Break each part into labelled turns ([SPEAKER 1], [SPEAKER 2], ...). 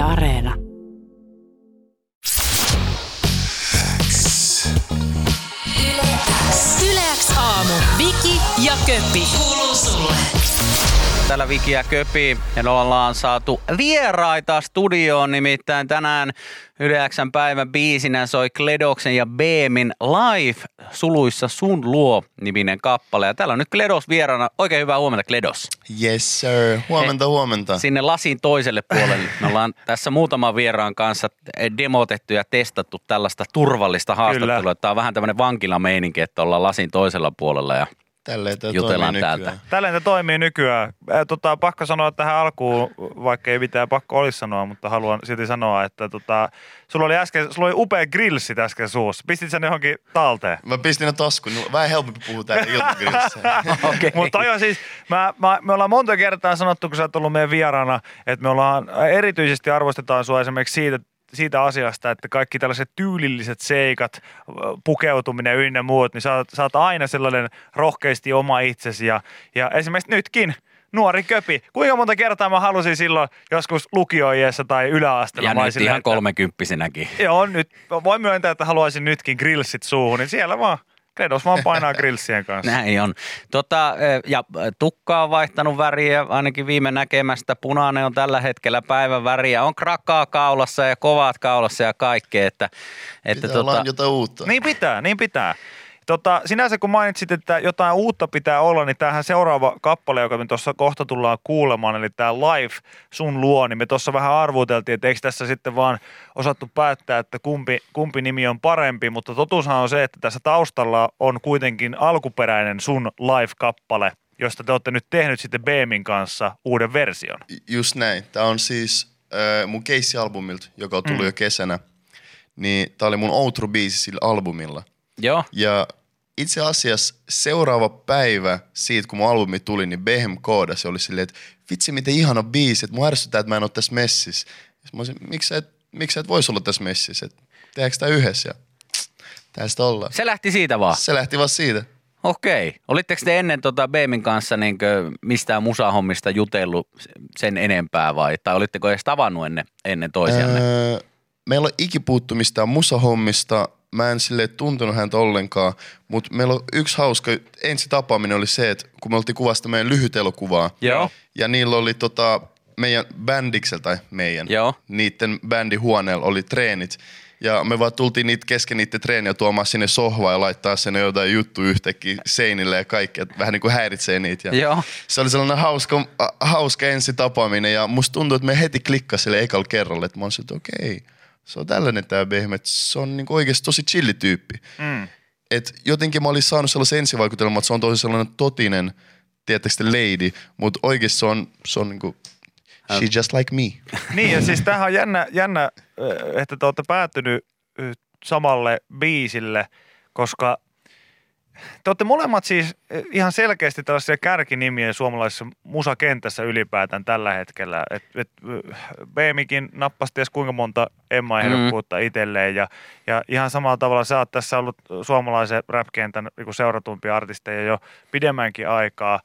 [SPEAKER 1] Yle Areena. Yleäks aamu. Viki ja Köppi. Kuuluu sulle.
[SPEAKER 2] Täällä Viki ja Köpi ja me ollaan saatu vieraita studioon, nimittäin tänään Yleäksän päivän biisinä soi Kledoksen ja Beemin Live suluissa Sun luo niminen kappale. Ja täällä on nyt Kledos vieraana. Oikein hyvää huomenta Kledos.
[SPEAKER 3] Yes sir. Huomenta, huomenta.
[SPEAKER 2] Sinne lasin toiselle puolelle. Me ollaan tässä muutaman vieraan kanssa demotettu ja testattu tällaista turvallista haastattelua. Tämä on vähän tämmöinen vankilameininki, että ollaan lasin toisella puolella ja
[SPEAKER 3] Tälleen tämä
[SPEAKER 2] Jutellaan
[SPEAKER 3] toimii
[SPEAKER 2] täältä.
[SPEAKER 3] nykyään.
[SPEAKER 4] Tälleen se toimii nykyään. Ää, Tota, pakko sanoa tähän alkuun, vaikka ei mitään pakko olisi sanoa, mutta haluan silti sanoa, että tota, sulla oli äsken, sulla oli upea grillsit äsken suussa. Pistit sen johonkin talteen?
[SPEAKER 3] Mä pistin ne taskuun, niin vähän helpompi puhua täällä iltagrillistä.
[SPEAKER 2] Okei.
[SPEAKER 4] Mutta on siis, mä, mä, me ollaan monta kertaa sanottu, kun sä oot ollut meidän vieraana, että me ollaan erityisesti arvostetaan sua esimerkiksi siitä, siitä asiasta, että kaikki tällaiset tyylilliset seikat, pukeutuminen ynnä muut, niin sä oot aina sellainen rohkeasti oma itsesi. Ja, ja esimerkiksi nytkin, nuori köpi. Kuinka monta kertaa mä halusin silloin joskus lukioiessa tai yläasteella?
[SPEAKER 2] Ja nyt
[SPEAKER 4] silleen,
[SPEAKER 2] ihan
[SPEAKER 4] että-
[SPEAKER 2] kolmekymppisenäkin.
[SPEAKER 4] Joo, nyt voin myöntää, että haluaisin nytkin grillsit suuhun, niin siellä vaan, Kredos vaan painaa grillsien kanssa.
[SPEAKER 2] Näin on. Tota, eh, ja tukka on vaihtanut väriä, ainakin viime näkemästä. Punainen on tällä hetkellä päivän väriä. On krakaa kaulassa ja kovat kaulassa ja kaikkea. Että, että
[SPEAKER 3] Pitää olla
[SPEAKER 2] tota,
[SPEAKER 3] jotain uutta.
[SPEAKER 4] Niin pitää, niin pitää. Tota, sinänsä kun mainitsit, että jotain uutta pitää olla, niin tämähän seuraava kappale, joka me tuossa kohta tullaan kuulemaan, eli tämä Life sun luo, niin me tuossa vähän arvuteltiin, että eikö tässä sitten vaan osattu päättää, että kumpi, kumpi nimi on parempi, mutta totuushan on se, että tässä taustalla on kuitenkin alkuperäinen sun Life-kappale, josta te olette nyt tehnyt sitten Beemin kanssa uuden version.
[SPEAKER 3] Just näin. Tämä on siis äh, mun Casey-albumilta, joka on tullut mm. jo kesänä. Niin tää oli mun outro-biisi sillä albumilla.
[SPEAKER 2] Joo,
[SPEAKER 3] Ja itse asiassa seuraava päivä siitä, kun mun albumi tuli, niin Behem koodasi oli silleen, että vitsi miten ihana biisi, että mun ärsyttää, että mä en ole tässä messissä. Mä olisin, miksi sä et, miksi sä et vois olla tässä messissä, että tehdäänkö tää yhdessä ja tästä ollaan.
[SPEAKER 2] se lähti siitä vaan.
[SPEAKER 3] Se lähti vaan siitä.
[SPEAKER 2] Okei. Olitteko te ennen tota Beemin kanssa niinkö mistään musahommista jutellut sen enempää vai? Tai olitteko edes tavannut ennen, ennen toisianne?
[SPEAKER 3] Öö, meillä on ikipuuttumista musahommista. Mä en sille tuntenut häntä ollenkaan, mutta meillä on yksi hauska ensi tapaaminen oli se, että kun me oltiin kuvasta meidän lyhyt elokuvaa.
[SPEAKER 2] Joo.
[SPEAKER 3] Ja niillä oli tota, meidän bändiksellä, tai meidän,
[SPEAKER 2] Joo.
[SPEAKER 3] niiden bändihuoneella oli treenit. Ja me vaan tultiin niitä kesken niiden treeniä tuomaan sinne sohvaan ja laittaa sinne jotain juttu yhtäkkiä seinille ja kaikkea, että vähän niin kuin häiritsee niitä. Ja
[SPEAKER 2] Joo.
[SPEAKER 3] se oli sellainen hauska, a- hauska ensi tapaaminen ja musta tuntuu, että me heti klikkasi sille ekalla kerralla, että mä olisin, että okei, se on tällainen tämä Behmet, se on niin oikeasti tosi chilli tyyppi.
[SPEAKER 4] Mm.
[SPEAKER 3] Et jotenkin mä olin saanut sellaisen ensivaikutelman, että se on tosi sellainen totinen, tiedättekö te lady, mutta oikeasti se on, se on niinku, she just like me.
[SPEAKER 4] Niin, ja siis tämähän on jännä, jännä että te olette päättynyt samalle biisille, koska te olette molemmat siis ö, ihan selkeästi tällaisia kärkinimiä suomalaisessa musakentässä ylipäätään tällä hetkellä. Et, et, Beemikin nappasi ties kuinka monta Emma-ehdokkuutta mm. itselleen ja, ja ihan samalla tavalla sä oot tässä ollut suomalaisen rap-kentän niinku seuratumpia artisteja jo pidemmänkin aikaa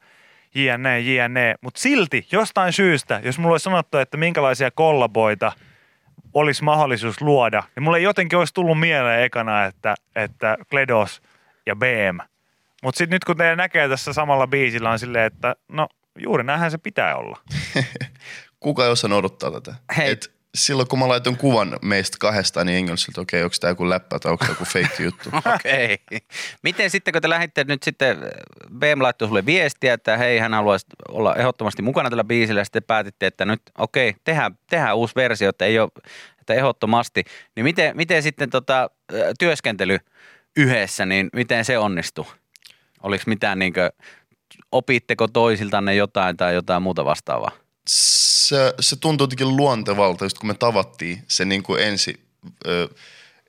[SPEAKER 4] jne, jne. Mutta silti jostain syystä, jos mulla olisi sanottu, että minkälaisia kollaboita olisi mahdollisuus luoda, niin mulle jotenkin olisi tullut mieleen ekana, että, että Kledos ja BM. Mutta sitten nyt kun te näkee tässä samalla biisillä on silleen, että no juuri näinhän se pitää olla.
[SPEAKER 3] Kuka ei osannut odottaa tätä?
[SPEAKER 2] Hei.
[SPEAKER 3] Et silloin kun mä laitoin kuvan meistä kahdesta, niin Engel siltä, okei, onko tämä joku läppä tai onko tämä joku fake juttu?
[SPEAKER 2] Okei. Miten sitten, kun te lähditte nyt sitten, BM laittoi sulle viestiä, että hei, hän haluaisi olla ehdottomasti mukana tällä biisillä, ja sitten päätitte, että nyt okei, tehdään, tehdään uusi versio, että ei ole, että ehdottomasti. Niin miten, miten sitten tota, työskentely yhdessä, niin miten se onnistui? Oliko mitään niinkö, opitteko toisiltanne jotain tai jotain muuta vastaavaa?
[SPEAKER 3] se, se tuntui jotenkin luontevalta, just kun me tavattiin se niin kuin ensi, ö,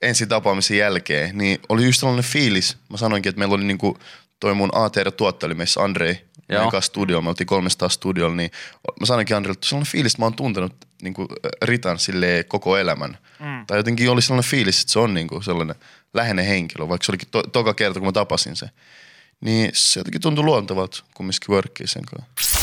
[SPEAKER 3] ensi tapaamisen jälkeen, niin oli just sellainen fiilis. Mä sanoinkin, että meillä oli niin kuin toi mun ATR-tuottaja meissä Andrei,
[SPEAKER 2] Joo.
[SPEAKER 3] meidän studiolla, me oltiin 300 studiolla, niin mä sanoinkin Andreille, että sellainen fiilis, että mä oon tuntenut niin kuin Ritan silleen koko elämän. Mm. Tai jotenkin oli sellainen fiilis, että se on niin kuin sellainen läheinen henkilö, vaikka se olikin to- toka kerta, kun mä tapasin sen. Niin se jotenkin tuntui luontevalta kumminkin workkiin sen kanssa.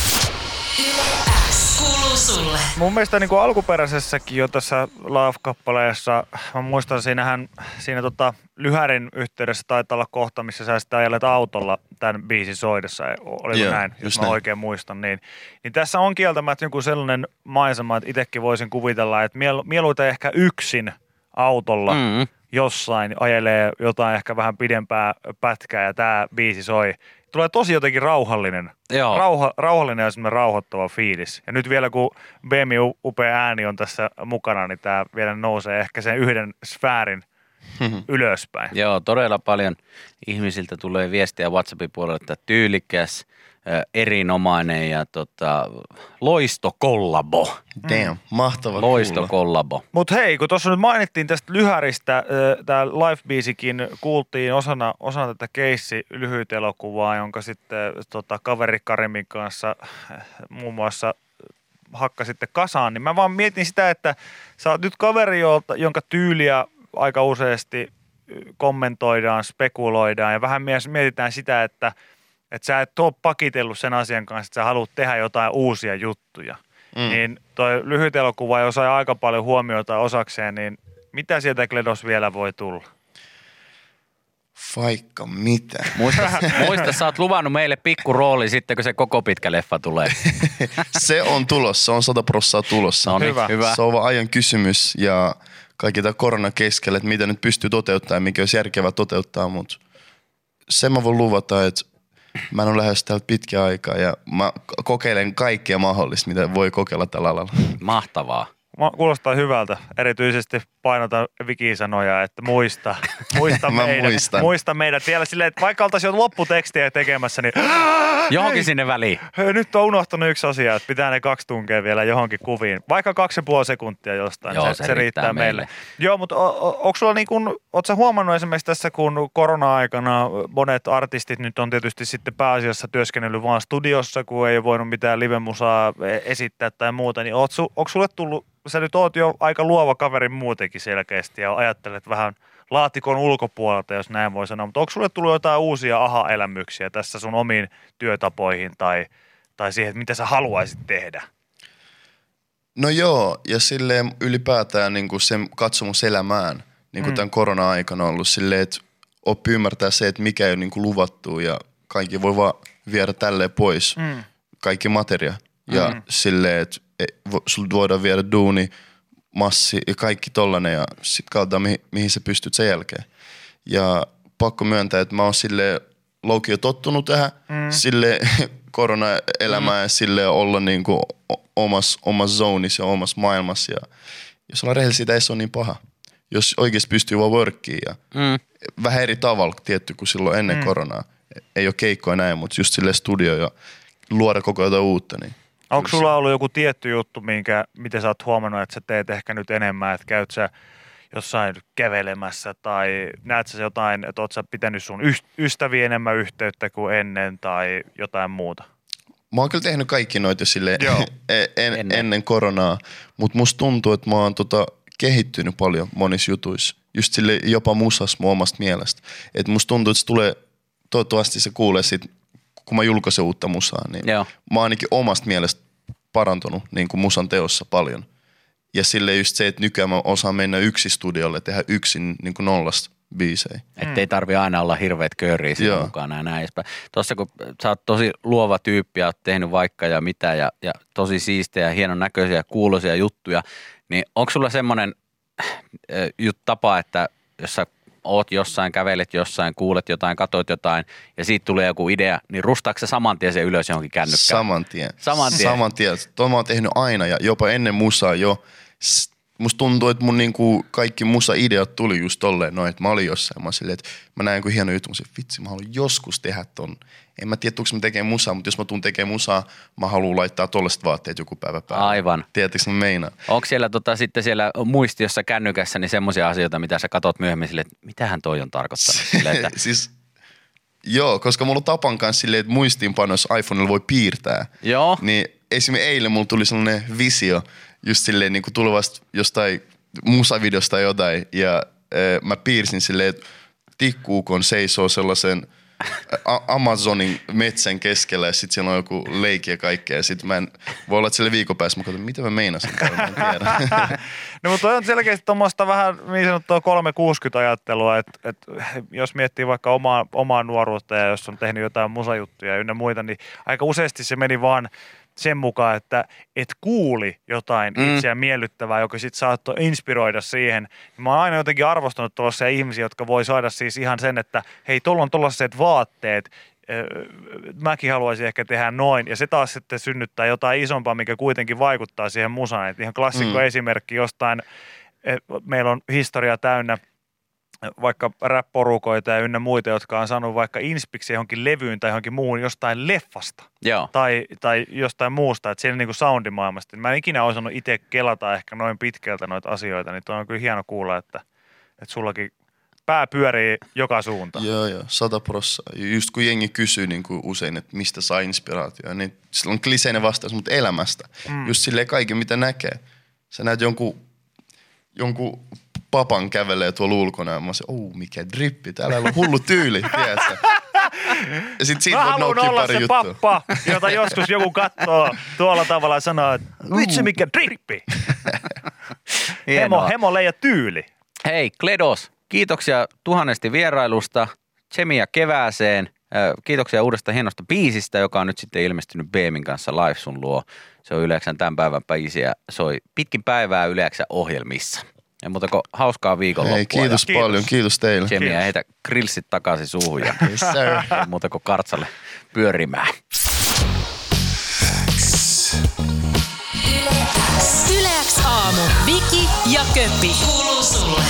[SPEAKER 1] Sulle.
[SPEAKER 4] Mun mielestä niin kuin alkuperäisessäkin jo tässä Love-kappaleessa, mä muistan siinähän, siinä tota, Lyhärin yhteydessä taitaa olla kohta, missä sä sitten ajelet autolla tämän biisin soidessa, oliko
[SPEAKER 3] Joo,
[SPEAKER 4] näin, jos mä
[SPEAKER 3] näin.
[SPEAKER 4] oikein muistan. Niin, niin tässä on kieltämättä joku sellainen maisema, että itsekin voisin kuvitella, että mielu, mieluiten ehkä yksin autolla
[SPEAKER 2] Mm.
[SPEAKER 4] jossain ajelee jotain ehkä vähän pidempää pätkää ja tämä biisi soi. Tulee tosi jotenkin rauhallinen
[SPEAKER 2] Joo.
[SPEAKER 4] Rauha, rauhallinen ja semmoinen rauhoittava fiilis. Ja nyt vielä kun BMI upea ääni on tässä mukana, niin tämä vielä nousee ehkä sen yhden sfäärin ylöspäin.
[SPEAKER 2] Joo, todella paljon ihmisiltä tulee viestiä WhatsAppin puolella, että tyylikäs, erinomainen ja tota, loistokollabo.
[SPEAKER 3] Damn, mahtava.
[SPEAKER 2] Loistokollabo.
[SPEAKER 4] Mutta hei, kun tuossa nyt mainittiin tästä lyhäristä, tämä live-biisikin kuultiin osana, osana tätä keissi lyhyt-elokuvaa, jonka sitten tota, kaveri Karimin kanssa äh, muun muassa hakkasitte kasaan, niin mä vaan mietin sitä, että sä oot nyt kaveri, jolta, jonka tyyliä aika useasti kommentoidaan, spekuloidaan ja vähän mies- mietitään sitä, että, että sä et ole pakitellut sen asian kanssa, että sä haluat tehdä jotain uusia juttuja. Mm. Niin toi lyhyt elokuva, jos sai aika paljon huomiota osakseen, niin mitä sieltä Kledos vielä voi tulla?
[SPEAKER 3] Vaikka mitä.
[SPEAKER 2] Muista, muista, sä oot luvannut meille pikku rooli sitten, kun se koko pitkä leffa tulee.
[SPEAKER 3] Se on tulossa, se on 100 prossaa tulossa.
[SPEAKER 2] No niin,
[SPEAKER 4] Hyvä.
[SPEAKER 2] hyvä.
[SPEAKER 3] Se on vaan ajan kysymys ja kaikki tämä korona keskellä, että mitä nyt pystyy toteuttamaan ja mikä olisi järkevää toteuttaa, mutta sen mä voin luvata, että mä en ole lähes täältä pitkä aikaa ja mä kokeilen kaikkea mahdollista, mitä voi kokeilla tällä alalla.
[SPEAKER 2] Mahtavaa.
[SPEAKER 4] Kuulostaa hyvältä. Erityisesti painotan Viki-sanoja, että muista, muista, meidät,
[SPEAKER 3] muistan.
[SPEAKER 4] muista meidät vielä silleen, että vaikka oltaisiin jo lopputekstiä tekemässä, niin
[SPEAKER 2] Johonkin sinne väliin.
[SPEAKER 4] hei, nyt on unohtunut yksi asia, että pitää ne kaksi tunkea vielä johonkin kuviin. Vaikka kaksi ja puoli sekuntia jostain,
[SPEAKER 2] Joo,
[SPEAKER 4] se,
[SPEAKER 2] se
[SPEAKER 4] se, riittää
[SPEAKER 2] riittää
[SPEAKER 4] meille.
[SPEAKER 2] meille.
[SPEAKER 4] Joo, mutta onko sulla niin ootko sä huomannut esimerkiksi tässä, kun korona-aikana monet artistit nyt on tietysti sitten pääasiassa työskennellyt vaan studiossa, kun ei ole voinut mitään livemusaa e- esittää tai muuta, niin onko sulle tullut, sä nyt oot jo aika luova kaveri muutenkin selkeästi ja ajattelet vähän laatikon ulkopuolelta, jos näin voi sanoa, mutta onko sulle tullut jotain uusia aha-elämyksiä tässä sun omiin työtapoihin tai, tai siihen, että mitä sä haluaisit tehdä?
[SPEAKER 3] No joo, ja silleen ylipäätään niin kuin sen katsomus elämään, niin kuin mm. tämän korona-aikana on ollut silleen, että oppi ymmärtää se, että mikä ei ole niin kuin luvattu ja kaikki voi vaan viedä tälleen pois,
[SPEAKER 4] Mm.
[SPEAKER 3] kaikki materia. Ja
[SPEAKER 4] Mm.
[SPEAKER 3] silleen, että sulta voidaan viedä duuni, massi ja kaikki tollanen ja sit katsotaan mihin, mihin sä pystyt sen jälkeen. Ja pakko myöntää, että mä oon sille Louki jo tottunut tähän mm. sille korona-elämään mm. ja sille olla niin kuin omassa omas zoneissa ja omassa maailmassa. Ja jos ollaan rehellisiä, ei se ole niin paha. Jos oikeasti pystyy vaan workkiin ja
[SPEAKER 2] Mm.
[SPEAKER 3] vähän eri tavalla tietty kuin silloin ennen mm. koronaa. Ei ole keikkoja näin, mutta just sille studio ja luoda koko ajan uutta. Niin
[SPEAKER 4] Onko sulla ollut joku tietty juttu, minkä, miten sä oot huomannut, että sä teet ehkä nyt enemmän, että käyt sä jossain kävelemässä tai näet sä jotain, että oot sä pitänyt sun yst- ystäviä enemmän yhteyttä kuin ennen tai jotain muuta?
[SPEAKER 3] Mä oon kyllä tehnyt kaikki noita sille
[SPEAKER 4] Joo.
[SPEAKER 3] en, en,
[SPEAKER 2] Ennen.
[SPEAKER 3] ennen. ennen koronaa, mutta musta tuntuu, että mä oon tota, kehittynyt paljon monissa jutuissa. Just sille jopa musas mun omasta mielestä. Et musta tuntuu, että se tulee, toivottavasti se kuulee sit, kun mä julkaisen uutta musaa, niin
[SPEAKER 2] Joo.
[SPEAKER 3] mä oon ainakin omasta mielestä parantunut niin kuin musan teossa paljon. Ja sille just se, että nykyään mä osaan mennä yksi studiolle, tehdä yksin niin kuin nollasta biisejä.
[SPEAKER 2] Että ei tarvi aina olla hirveät kööriä siinä
[SPEAKER 3] Joo.
[SPEAKER 2] mukana ja näin edespäin. Tuossa kun sä oot tosi luova tyyppi ja oot tehnyt vaikka ja mitä ja, ja tosi siistejä, hienon näköisiä, kuuloisia juttuja, niin onko sulla semmoinen äh, jut, tapa, että jos sä oot jossain, kävelet jossain, kuulet jotain, katot jotain ja siitä tulee joku idea, niin rustaako se saman tien se ylös johonkin kännykkään?
[SPEAKER 3] Saman tien.
[SPEAKER 2] Saman tien.
[SPEAKER 3] Saman tien. Tuo mä oon tehnyt aina ja jopa ennen musaa jo. Musta tuntuu, että mun niinku kaikki musa-ideat tuli just tolleen noin, että mä olin jossain. Mä, silleen, että mä näin joku hieno juttu, mä sanoin, vitsi, mä haluan joskus tehdä ton. En mä tiedä, mä tekee musaa, mutta jos mä tuun tekemään musaa, mä haluan laittaa tollaset vaatteet joku päivä päälle.
[SPEAKER 2] Aivan.
[SPEAKER 3] Tiedättekö mä meinaan?
[SPEAKER 2] Onko siellä tota, sitten siellä muistiossa kännykässä niin semmoisia asioita, mitä sä katot myöhemmin silleen, että mitähän toi on tarkoittanut? Silleen, että,
[SPEAKER 3] siis, joo, koska mulla on tapan kanssa silleen, että muistiinpanoissa iPhonella voi piirtää.
[SPEAKER 2] Joo.
[SPEAKER 3] Niin esimerkiksi eilen mulla tuli sellainen visio just silleen niin kuin tulevasta jostain musavideosta tai jotain. Ja äh, mä piirsin silleen, että tikkuukon seisoo sellaisen A- Amazonin metsän keskellä ja sitten siellä on joku leikki ja kaikkea. Ja sit mä en, voi olla, että sille viikon päässä mä katson, mitä mä meinasin mä.
[SPEAKER 4] No mutta on selkeästi tuommoista vähän niin sanottua 360-ajattelua, että, että jos miettii vaikka omaa, omaa nuoruutta ja jos on tehnyt jotain musajuttuja ynnä muita, niin aika useasti se meni vaan sen mukaan, että et kuuli jotain
[SPEAKER 2] Mm.
[SPEAKER 4] itseä miellyttävää, joka sitten saattoi inspiroida siihen. Mä oon aina jotenkin arvostanut tuollaisia ihmisiä, jotka voi saada siis ihan sen, että hei, tuolla on tuollaiset vaatteet, mäkin haluaisin ehkä tehdä noin, ja se taas sitten synnyttää jotain isompaa, mikä kuitenkin vaikuttaa siihen musaan. Et ihan klassikko
[SPEAKER 3] Mm.
[SPEAKER 4] esimerkki jostain, meillä on historia täynnä vaikka rap-porukoita ja ynnä muita, jotka on saanut vaikka inspiksi johonkin levyyn tai johonkin muuhun jostain leffasta
[SPEAKER 2] Joo.
[SPEAKER 4] tai, tai jostain muusta, että siellä niin soundimaailmasta. Mä en ikinä osannut itse kelata ehkä noin pitkältä noita asioita, niin tuo on kyllä hieno kuulla, että, että sullakin pää pyörii joka suuntaan.
[SPEAKER 3] joo, joo, sata prossaa. Ja Just kun jengi kysyy niin kuin usein, että mistä saa inspiraatioa, niin sillä on kliseinen vastaus, mutta elämästä. Mm. Just silleen kaiken, mitä näkee. Sä näet jonkun, jonkun papan kävelee tuolla ulkona ja mä oon se, oh, mikä drippi, täällä on hullu tyyli, tiedätkö? Ja sit siitä
[SPEAKER 4] Mä haluan olla
[SPEAKER 3] pari
[SPEAKER 4] se
[SPEAKER 3] juttua.
[SPEAKER 4] pappa, jota joskus joku katsoo tuolla tavalla ja sanoo, että vitsi mikä drippi. Hemo, hemo leija tyyli.
[SPEAKER 2] Hei, Kledos, kiitoksia tuhannesti vierailusta. Tsemiä kevääseen. Kiitoksia uudesta hienosta biisistä, joka on nyt sitten ilmestynyt Beemin kanssa live sun luo. Se on Yleksan tämän päivän ja soi pitkin päivää Yleksan ohjelmissa. Ja muuta kuin hauskaa viikonloppua.
[SPEAKER 3] Hei, kiitos,
[SPEAKER 4] Kiitos.
[SPEAKER 3] paljon, kiitos teille.
[SPEAKER 2] Tsemiä
[SPEAKER 4] Kiitos.
[SPEAKER 2] heitä grillsit takaisin suuhun ja
[SPEAKER 3] Yes, sir.
[SPEAKER 2] ei muuta kuin kartsalle pyörimään.
[SPEAKER 1] Yleäks aamu. Viki ja Köppi. Kuuluu sulle.